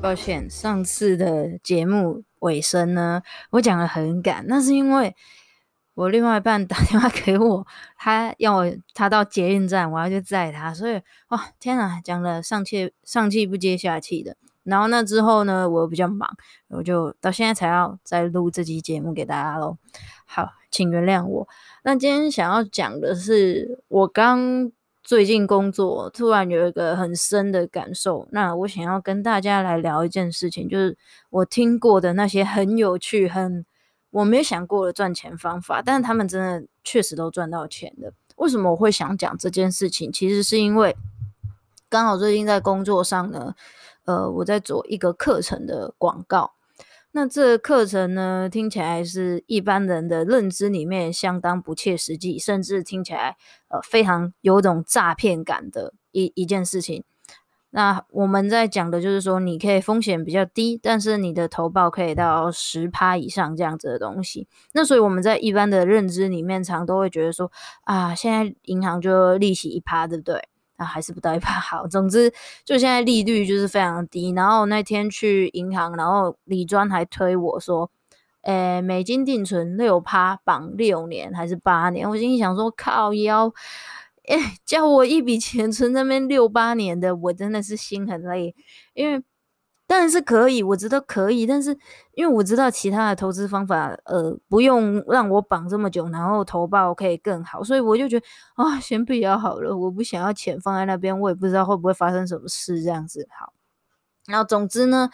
抱歉，上次的节目尾声呢，我讲得很赶，那是因为我另外一半打电话给我，他要我他到捷运站，我要去载他，所以哇，天啊，讲了上气上气不接下气的。然后那之后呢，我又比较忙，我就到现在才要再录这期节目给大家喽。好，请原谅我。那今天想要讲的是，我刚。最近工作突然有一个很深的感受，那我想要跟大家来聊一件事情，就是我听过的那些很有趣、很我没有想过的赚钱方法，但是他们真的确实都赚到钱的。为什么我会想讲这件事情？其实是因为刚好最近在工作上呢，呃，我在做一个课程的广告。那这课程呢，听起来是一般人的认知里面相当不切实际，甚至听起来呃非常有种诈骗感的一一件事情。那我们在讲的就是说，你可以风险比较低，但是你的投报可以到十趴以上这样子的东西。那所以我们在一般的认知里面，常都会觉得说啊，现在银行就利息一趴，对不对？啊，还是不到一趴 好。总之，就现在利率就是非常低。然后那天去银行，然后李专还推我说，诶，美金定存六趴，绑六年还是八年？我心里想说，靠腰，诶，叫我一笔钱存那边六八年的，我真的是心很累，因为。当然是可以，我觉得可以，但是因为我知道其他的投资方法，呃，不用让我绑这么久，然后投报可以更好，所以我就觉得啊，先不要好了，我不想要钱放在那边，我也不知道会不会发生什么事这样子。好，然后总之呢。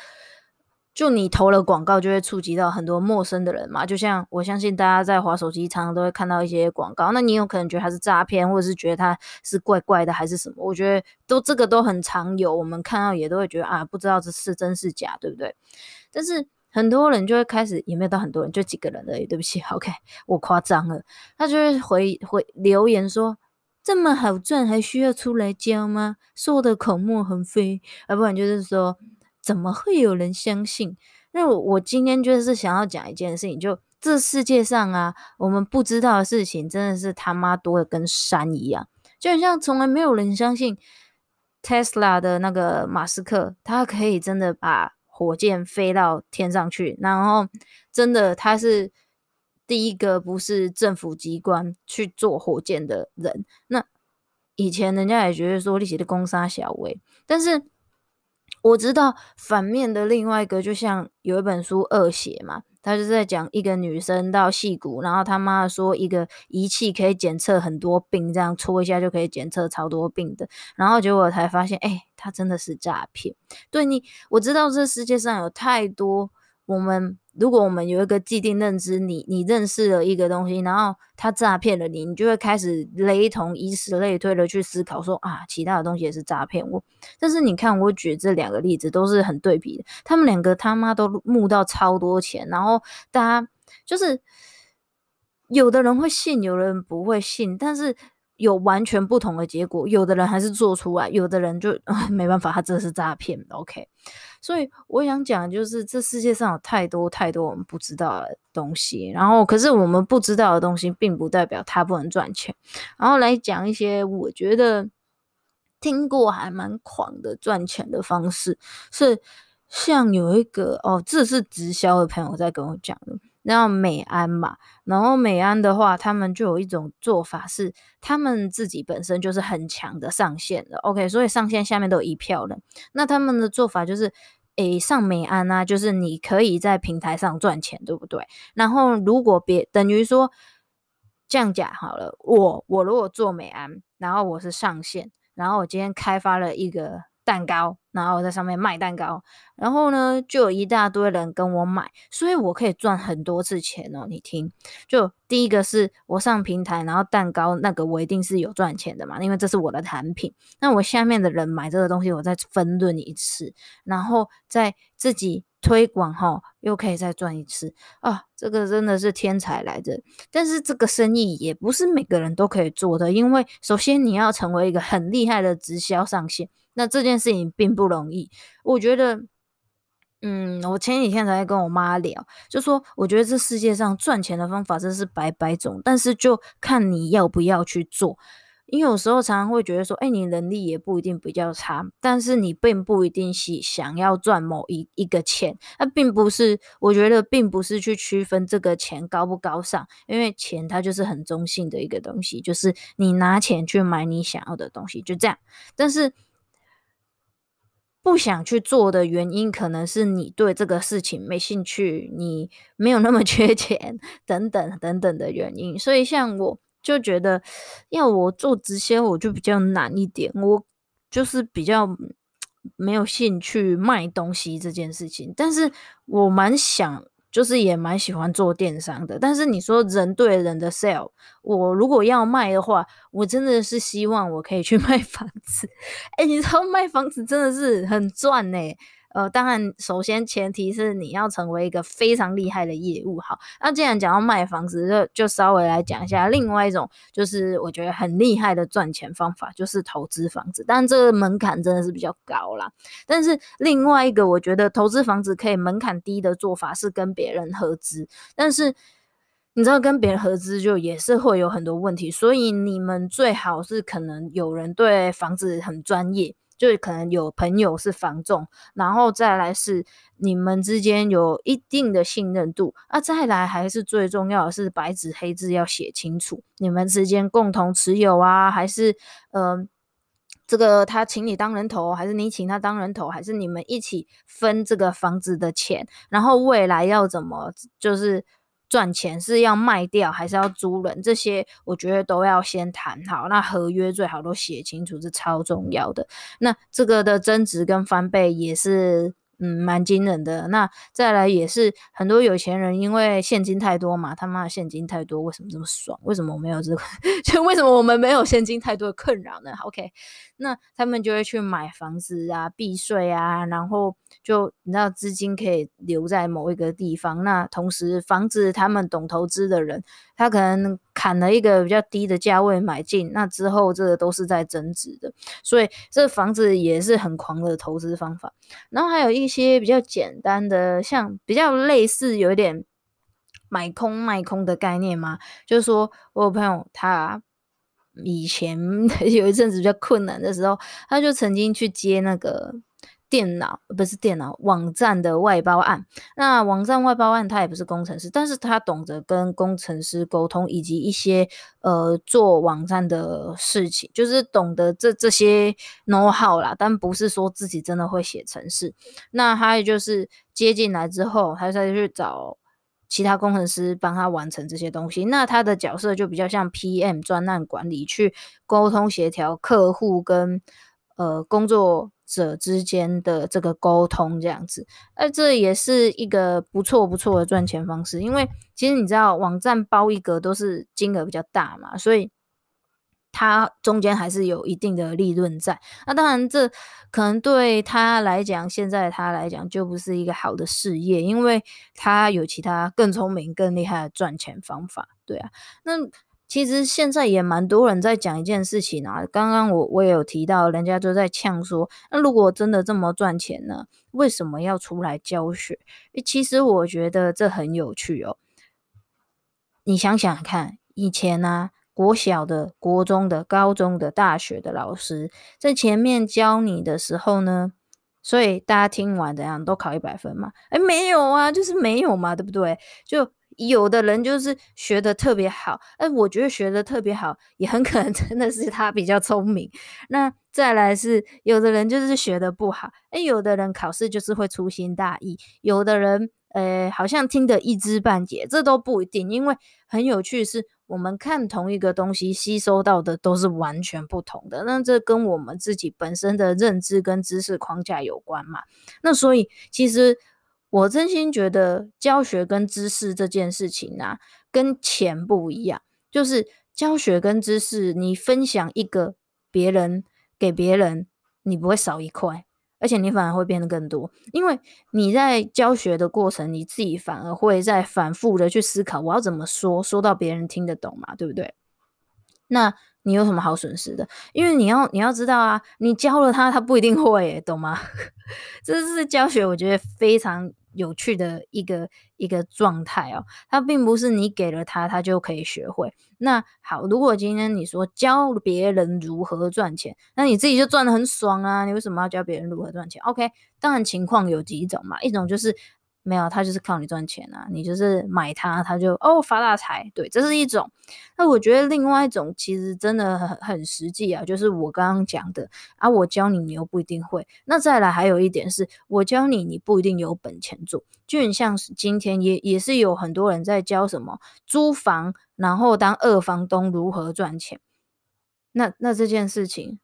就你投了广告，就会触及到很多陌生的人嘛。就像我相信大家在滑手机，常常都会看到一些广告。那你有可能觉得它是诈骗，或者是觉得它是怪怪的，还是什么？我觉得都这个都很常有，我们看到也都会觉得啊，不知道这是真是假，对不对？但是很多人就会开始，也没有到很多人，就几个人而已。对不起，OK，我夸张了。他就会回回留言说，这么好赚，还需要出来教吗？说的口沫横飞，要不然就是说。怎么会有人相信？那我我今天就是想要讲一件事情，就这世界上啊，我们不知道的事情真的是他妈多的跟山一样，就很像从来没有人相信 Tesla 的那个马斯克，他可以真的把火箭飞到天上去，然后真的他是第一个不是政府机关去做火箭的人。那以前人家也觉得说你是在攻杀小薇，但是。我知道反面的另外一个，就像有一本书《恶血》嘛，他就是在讲一个女生到戏骨，然后他妈说一个仪器可以检测很多病，这样戳一下就可以检测超多病的，然后结果才发现，哎，他真的是诈骗。对你，我知道这世界上有太多我们。如果我们有一个既定认知，你你认识了一个东西，然后他诈骗了你，你就会开始雷同，以此类推的去思考说啊，其他的东西也是诈骗我。但是你看，我举这两个例子都是很对比的，他们两个他妈都募到超多钱，然后大家就是有的人会信，有的人不会信，但是。有完全不同的结果，有的人还是做出来，有的人就 没办法，他这是诈骗。OK，所以我想讲就是，这世界上有太多太多我们不知道的东西，然后可是我们不知道的东西，并不代表它不能赚钱。然后来讲一些我觉得听过还蛮狂的赚钱的方式，是像有一个哦，这是直销的朋友在跟我讲的。那美安嘛，然后美安的话，他们就有一种做法是，他们自己本身就是很强的上线的，OK，所以上线下面都有一票人。那他们的做法就是，诶，上美安啊，就是你可以在平台上赚钱，对不对？然后如果别等于说这样讲好了，我我如果做美安，然后我是上线，然后我今天开发了一个。蛋糕，然后在上面卖蛋糕，然后呢，就有一大堆人跟我买，所以我可以赚很多次钱哦。你听，就第一个是我上平台，然后蛋糕那个我一定是有赚钱的嘛，因为这是我的产品。那我下面的人买这个东西，我再分润一次，然后再自己推广哈，又可以再赚一次啊。这个真的是天才来着，但是这个生意也不是每个人都可以做的，因为首先你要成为一个很厉害的直销上线。那这件事情并不容易，我觉得，嗯，我前几天才跟我妈聊，就说我觉得这世界上赚钱的方法真是百百种，但是就看你要不要去做。因为有时候常常会觉得说，哎，你能力也不一定比较差，但是你并不一定是想要赚某一一个钱，那并不是，我觉得并不是去区分这个钱高不高尚，因为钱它就是很中性的一个东西，就是你拿钱去买你想要的东西，就这样。但是。不想去做的原因，可能是你对这个事情没兴趣，你没有那么 缺钱，等等等等的原因。所以，像我就觉得，要我做直销，我就比较难一点。我就是比较没有兴趣卖东西这件事情，但是我蛮想。就是也蛮喜欢做电商的，但是你说人对人的 sell，我如果要卖的话，我真的是希望我可以去 卖房子。诶，你知道卖房子真的是很赚欸。呃，当然，首先前提是你要成为一个非常厉害的业务。好，那既然讲到卖房子，就就稍微来讲一下另外一种，就是我觉得很厉害的赚钱方法，就是投资房子。但这个门槛真的是比较高啦。但是另外一个，我觉得投资房子可以门槛低的做法是跟别人合资。但是你知道，跟别人合资就也是会有很多问题，所以你们最好是可能有人对房子很专业。就可能有朋友是房仲，然后再来是你们之间有一定的信任度，啊，再来还是最重要的是白纸黑字要写清楚，你们之间共同持有啊，还是呃，这个他请你当人头，还是你请他当人头，还是你们一起分这个房子的钱，然后未来要怎么就是。赚钱是要卖掉还是要租人？这些我觉得都要先谈好。那合约最好都写清楚，是超重要的。那这个的增值跟翻倍也是。嗯，蛮惊人的。那再来也是很多有钱人，因为现金太多嘛，他妈的现金太多，为什么这么爽？为什么我没有这个？就为什么我们没有现金太多的困扰呢？OK，那他们就会去买房子啊，避税啊，然后就你知道资金可以留在某一个地方。那同时房子，他们懂投资的人，他可能。砍了一个比较低的价位买进，那之后这个都是在增值的，所以这房子也是很狂的投资方法。然后还有一些比较简单的，像比较类似有一点买空卖空的概念嘛，就是说我有朋友他以前 有一阵子比较困难的时候，他就曾经去接那个。电脑不是电脑网站的外包案，那网站外包案他也不是工程师，但是他懂得跟工程师沟通，以及一些呃做网站的事情，就是懂得这这些 know how 啦，但不是说自己真的会写程式。那他也就是接进来之后，他再去找其他工程师帮他完成这些东西。那他的角色就比较像 PM 专案管理，去沟通协调客户跟呃工作。者之间的这个沟通，这样子，而这也是一个不错不错的赚钱方式。因为其实你知道，网站包一个都是金额比较大嘛，所以它中间还是有一定的利润在。那当然，这可能对他来讲，现在他来讲就不是一个好的事业，因为他有其他更聪明、更厉害的赚钱方法。对啊，那。其实现在也蛮多人在讲一件事情啊，刚刚我我也有提到，人家就在呛说，那如果真的这么赚钱呢，为什么要出来教学？其实我觉得这很有趣哦。你想想看，以前呢、啊，国小的、国中的、高中的、大学的老师在前面教你的时候呢，所以大家听完怎样都考一百分嘛？哎，没有啊，就是没有嘛，对不对？就。有的人就是学得特别好，哎，我觉得学得特别好，也很可能真的是他比较聪明。那再来是有的人就是学得不好，哎，有的人考试就是会粗心大意，有的人呃好像听得一知半解，这都不一定。因为很有趣是，我们看同一个东西，吸收到的都是完全不同的。那这跟我们自己本身的认知跟知识框架有关嘛？那所以其实。我真心觉得教学跟知识这件事情啊，跟钱不一样。就是教学跟知识，你分享一个别人给别人，你不会少一块，而且你反而会变得更多。因为你在教学的过程，你自己反而会在反复的去思考，我要怎么说，说到别人听得懂嘛，对不对？那你有什么好损失的？因为你要你要知道啊，你教了他，他不一定会，懂吗？这是教学，我觉得非常。有趣的一个一个状态哦，它并不是你给了他，他就可以学会。那好，如果今天你说教别人如何赚钱，那你自己就赚得很爽啊，你为什么要教别人如何赚钱？OK，当然情况有几种嘛，一种就是。没有，他就是靠你赚钱啊！你就是买它，他就哦发大财。对，这是一种。那我觉得另外一种其实真的很很实际啊，就是我刚刚讲的啊，我教你，你又不一定会。那再来还有一点是，我教你，你不一定有本钱做。就很像是今天也也是有很多人在教什么租房，然后当二房东如何赚钱。那那这件事情。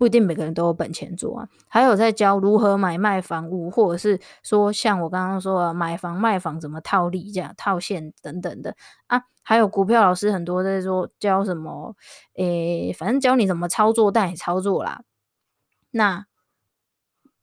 不一定每个人都有本钱做啊，还有在教如何买卖房屋，或者是说像我刚刚说的买房卖房怎么套利这样套现等等的啊，还有股票老师很多在说教什么，诶，反正教你怎么操作带你操作啦。那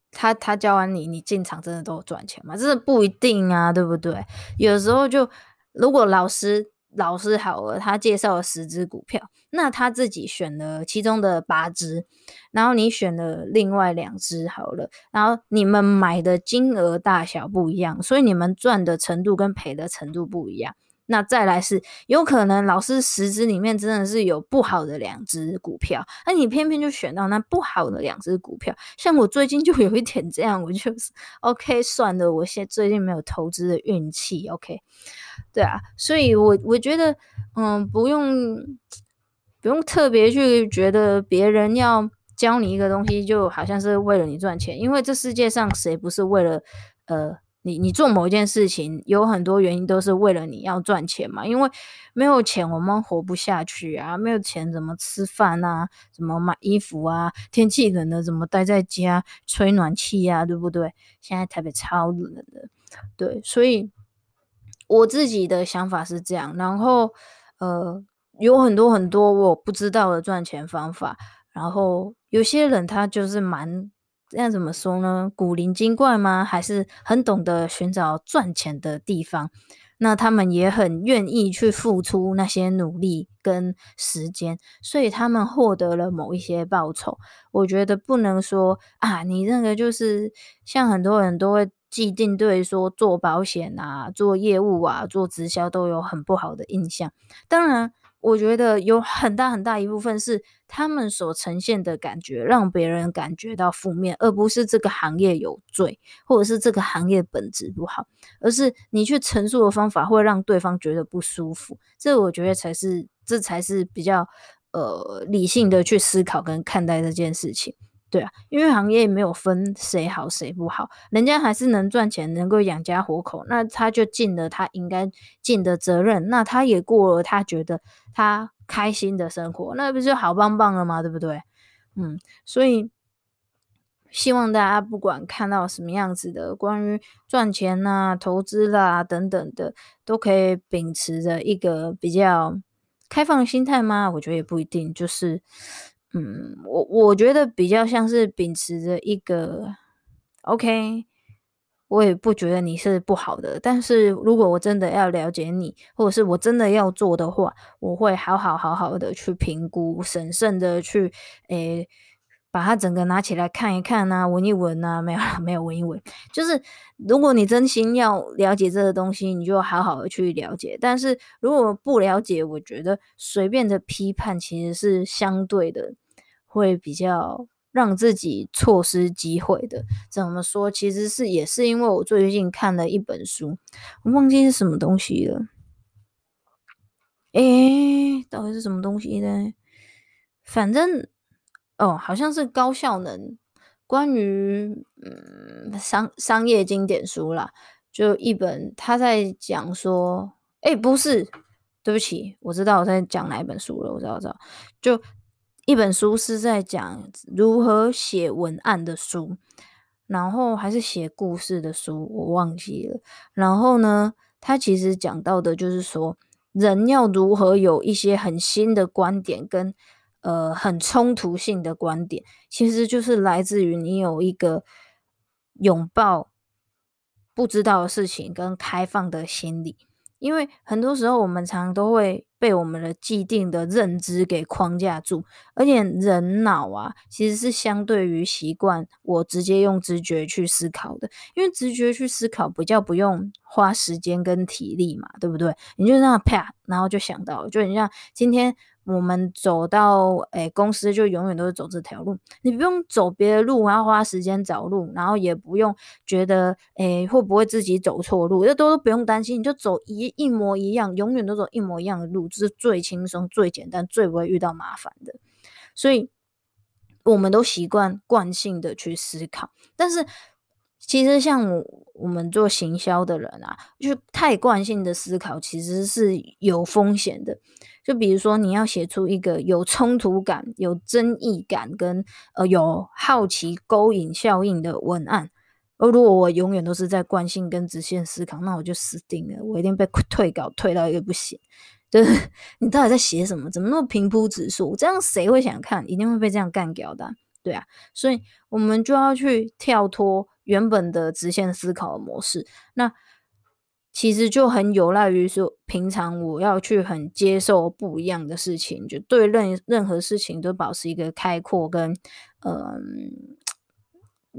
他他教完你，你进场真的都赚钱吗？这是不一定啊，对不对？有时候就如果老师。老师好了，他介绍了十只股票，那他自己选了其中的八只，然后你选了另外两只好了，然后你们买的金额大小不一样，所以你们赚的程度跟赔的程度不一样。那再来是有可能老师十只里面真的是有不好的两只股票，那你偏偏就选到那不好的两只股票。像我最近就有一点这样，我就是 OK 算了，我现最近没有投资的运气，OK，对啊，所以我我觉得嗯，不用不用特别去觉得别人要教你一个东西，就好像是为了你赚钱，因为这世界上谁不是为了呃。你你做某一件事情，有很多原因都是为了你要赚钱嘛，因为没有钱我们活不下去啊，没有钱怎么吃饭啊，怎么买衣服啊，天气冷了怎么待在家吹暖气啊，对不对？现在台北超冷的，对，所以我自己的想法是这样，然后呃，有很多很多我不知道的赚钱方法，然后有些人他就是蛮。那怎么说呢？古灵精怪吗？还是很懂得寻找赚钱的地方？那他们也很愿意去付出那些努力跟时间，所以他们获得了某一些报酬。我觉得不能说啊，你那个就是像很多人都会既定对说做保险啊、做业务啊、做直销都有很不好的印象。当然。我觉得有很大很大一部分是他们所呈现的感觉，让别人感觉到负面，而不是这个行业有罪，或者是这个行业本质不好，而是你去陈述的方法会让对方觉得不舒服。这我觉得才是，这才是比较呃理性的去思考跟看待这件事情。对啊，因为行业没有分谁好谁不好，人家还是能赚钱，能够养家活口，那他就尽了他应该尽的责任，那他也过了他觉得他开心的生活，那不就好棒棒了吗？对不对？嗯，所以希望大家不管看到什么样子的关于赚钱啊、投资啦等等的，都可以秉持着一个比较开放心态吗？我觉得也不一定，就是。嗯，我我觉得比较像是秉持着一个 OK，我也不觉得你是不好的，但是如果我真的要了解你，或者是我真的要做的话，我会好好好好的去评估，审慎的去诶，把它整个拿起来看一看啊，闻一闻啊，没有 没有闻一闻，就是如果你真心要了解这个东西，你就好好的去了解，但是如果不了解，我觉得随便的批判其实是相对的。会比较让自己错失机会的。怎么说？其实是也是因为我最近看了一本书，我忘记是什么东西了。诶，到底是什么东西呢？反正哦，好像是高效能，关于嗯商商业经典书啦，就一本他在讲说，诶，不是，对不起，我知道我在讲哪一本书了，我知道，我知道，就一本书是在讲如何写文案的书。然后还是写故事的书，我忘记了。然后呢，他其实讲到的就是说，人要如何有一些很新的观点跟呃很冲突性的观点，其实就是来自于你有一个拥抱不知道的事情跟开放的心理。因为很多时候我们常都会被我们的既定的认知给框架住，而且人脑啊，其实是相对于习惯我直接用直觉去思考的，因为直觉去思考比较不用花时间跟体力嘛，对不对？你就那样啪，然后就想到，就你像今天。我们走到诶、公司就永远都是走这条路，你不用走别的路，然后花时间找路，然后也不用觉得诶、欸、会不会自己走错路，这都都不用担心，你就走一一模一样，永远都走一模一样的路，这是最轻松、最简单、最不会遇到麻烦的。所以我们都习惯惯性的去思考，但是其实像我我们做行销的人啊，就是太惯性的思考，其实是有风险的。就比如说，你要写出一个有冲突感、有争议感跟呃有好奇勾引效应的文案，而如果我永远都是在惯性跟直线思考，那我就死定了，我一定被退稿退到一个不行。就是 你到底在写什么？怎么那么平铺直述？这样谁会想看？一定会被这样干掉的啊，对啊。所以我们就要去跳脱原本的直线思考模式。那其实就很有赖于说，平常我要去很接受不一样的事情，就对任任何事情都保持一个开阔跟嗯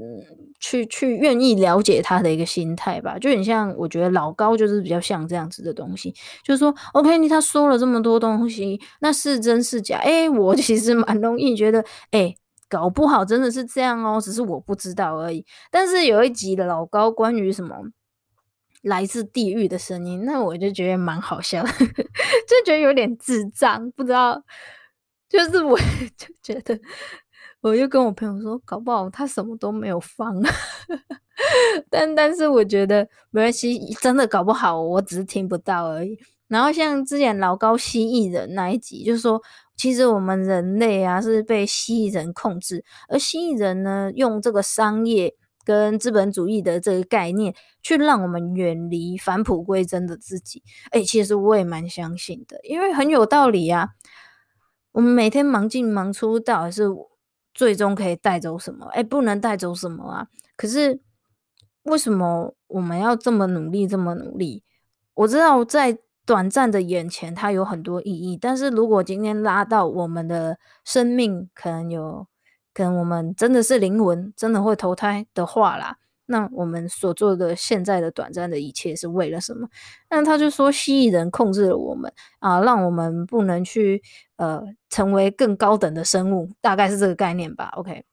嗯，去去愿意了解他的一个心态吧。就很像，我觉得老高就是比较像这样子的东西，就是说，OK，你他说了这么多东西，那是真是假？诶，我其实蛮容易觉得，诶，搞不好真的是这样哦，只是我不知道而已。但是有一集老高关于什么？来自地狱的声音，那我就觉得蛮好笑，就觉得有点智障，不知道，就是我 就觉得，我就跟我朋友说，搞不好他什么都没有放，但但是我觉得没关系，真的搞不好我只是听不到而已。然后像之前老高蜥蜴人那一集，就是说，其实我们人类啊是被蜥蜴人控制，而蜥蜴人呢用这个商业。跟资本主义的这个概念，去让我们远离返璞归真的自己。哎、其实我也蛮相信的，因为很有道理啊。我们每天忙进忙出，到底是最终可以带走什么？哎、不能带走什么啊。可是为什么我们要这么努力，这么努力？我知道在短暂的眼前，它有很多意义。但是如果今天拉到我们的生命，可能有。跟我们真的是灵魂，真的会投胎的话啦，那我们所做的现在的短暂的一切是为了什么？那他就说蜥蜴人控制了我们啊，让我们不能去呃成为更高等的生物，大概是这个概念吧。OK，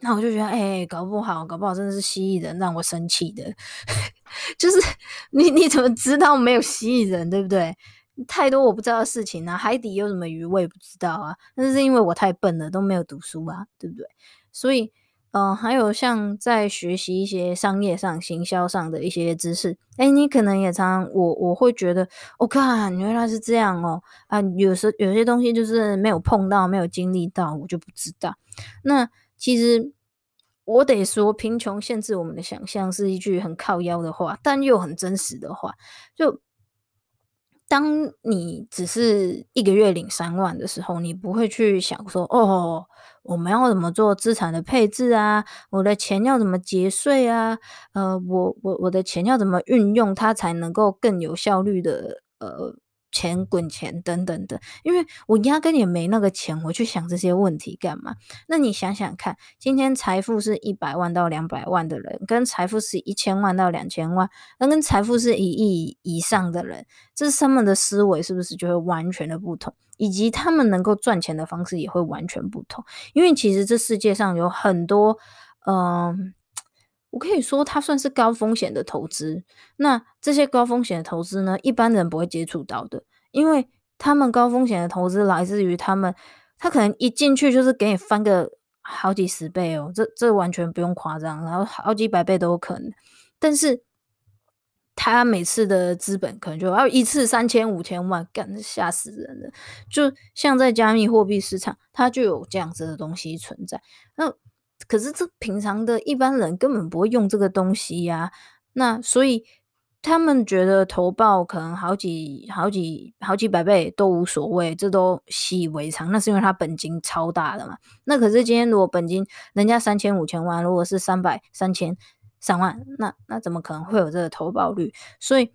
那我就觉得哎、搞不好，搞不好真的是蜥蜴人让我生气的，就是你你怎么知道没有蜥蜴人，对不对？太多我不知道的事情啊，海底有什么鱼我也不知道啊。那是因为我太笨了，都没有读书啊，对不对？所以，嗯、呃，还有像在学习一些商业上、行销上的一些知识，哎，你可能也常常我我会觉得，我、哦、看原来是这样哦，啊，有时有些东西就是没有碰到、没有经历到，我就不知道。那其实我得说，贫穷限制我们的想象是一句很靠腰的话，但又很真实的话，就。当你只是一个月领三万的时候，你不会去想说，哦，我们要怎么做资产的配置啊？我的钱要怎么节税啊？呃，我我我的钱要怎么运用它才能够更有效率的呃。钱滚钱等等的，因为我压根也没那个钱，我去想这些问题干嘛？那你想想看，今天财富是一百万到两百万的人，跟财富是一千万到两千万，那跟财富是一亿以上的人，这是他们的思维是不是就会完全的不同？以及他们能够赚钱的方式也会完全不同？因为其实这世界上有很多，嗯、我可以说，它算是高风险的投资。那这些高风险的投资呢，一般人不会接触到的，因为他们高风险的投资来自于他们，他可能一进去就是给你翻个好几十倍哦，这这完全不用夸张，然后好几百倍都有可能。但是他每次的资本可能就要一次三千五千万，干，吓死人了！就像在加密货币市场，它就有这样子的东西存在。那可是这平常的一般人根本不会用这个东西呀、那所以他们觉得投报可能好几好几好几百倍都无所谓，这都习以为常。那是因为他本金超大的嘛。那可是今天如果本金人家三千五千万，如果是三百三千。三万，那那怎么可能会有这个投报率？所以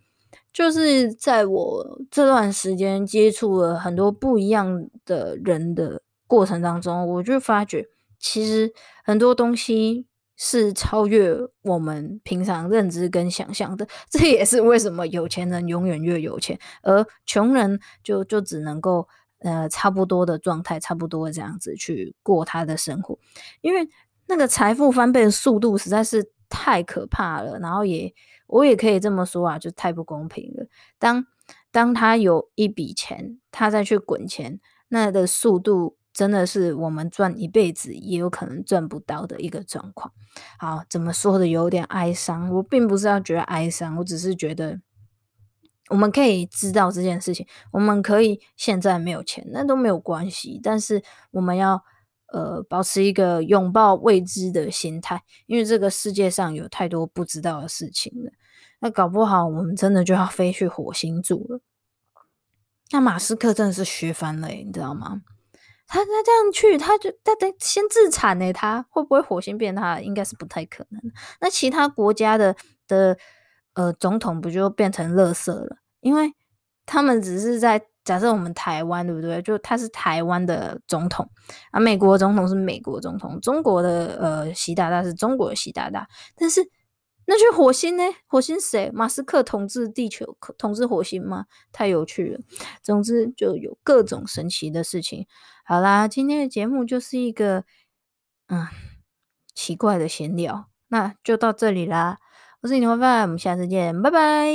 就是在我这段时间接触了很多不一样的人的过程当中，我就发觉其实很多东西是超越我们平常认知跟想象的。这也是为什么有钱人永远越有钱，而穷人就就只能够呃差不多的状态，差不多这样子去过他的生活，因为那个财富翻倍的速度实在是。太可怕了，然后也我也可以这么说啊，就太不公平了。当当他有一笔钱，他再去滚钱，那的速度真的是我们赚一辈子也有可能赚不到的一个状况。好，怎么说的有点哀伤？我并不是要觉得哀伤，我只是觉得我们可以知道这件事情，我们可以现在没有钱，那都没有关系，但是我们要。呃，保持一个拥抱未知的心态，因为这个世界上有太多不知道的事情了。那搞不好我们真的就要飞去火星住了。那马斯克真的是学翻了，你知道吗？他他这样去，他就他得先自残诶，他会不会火星变他？应该是不太可能。那其他国家的的呃总统不就变成垃圾了？因为他们只是在。假设我们台湾对不对？就他是台湾的总统啊，美国总统是美国总统，中国的呃习大大是中国的习大大。但是那去火星呢？火星谁？马斯克统治地球，统治火星吗？太有趣了。总之就有各种神奇的事情。好啦，今天的节目就是一个嗯奇怪的闲聊，那就到这里啦。我是你的伙伴，我们下次见，拜拜。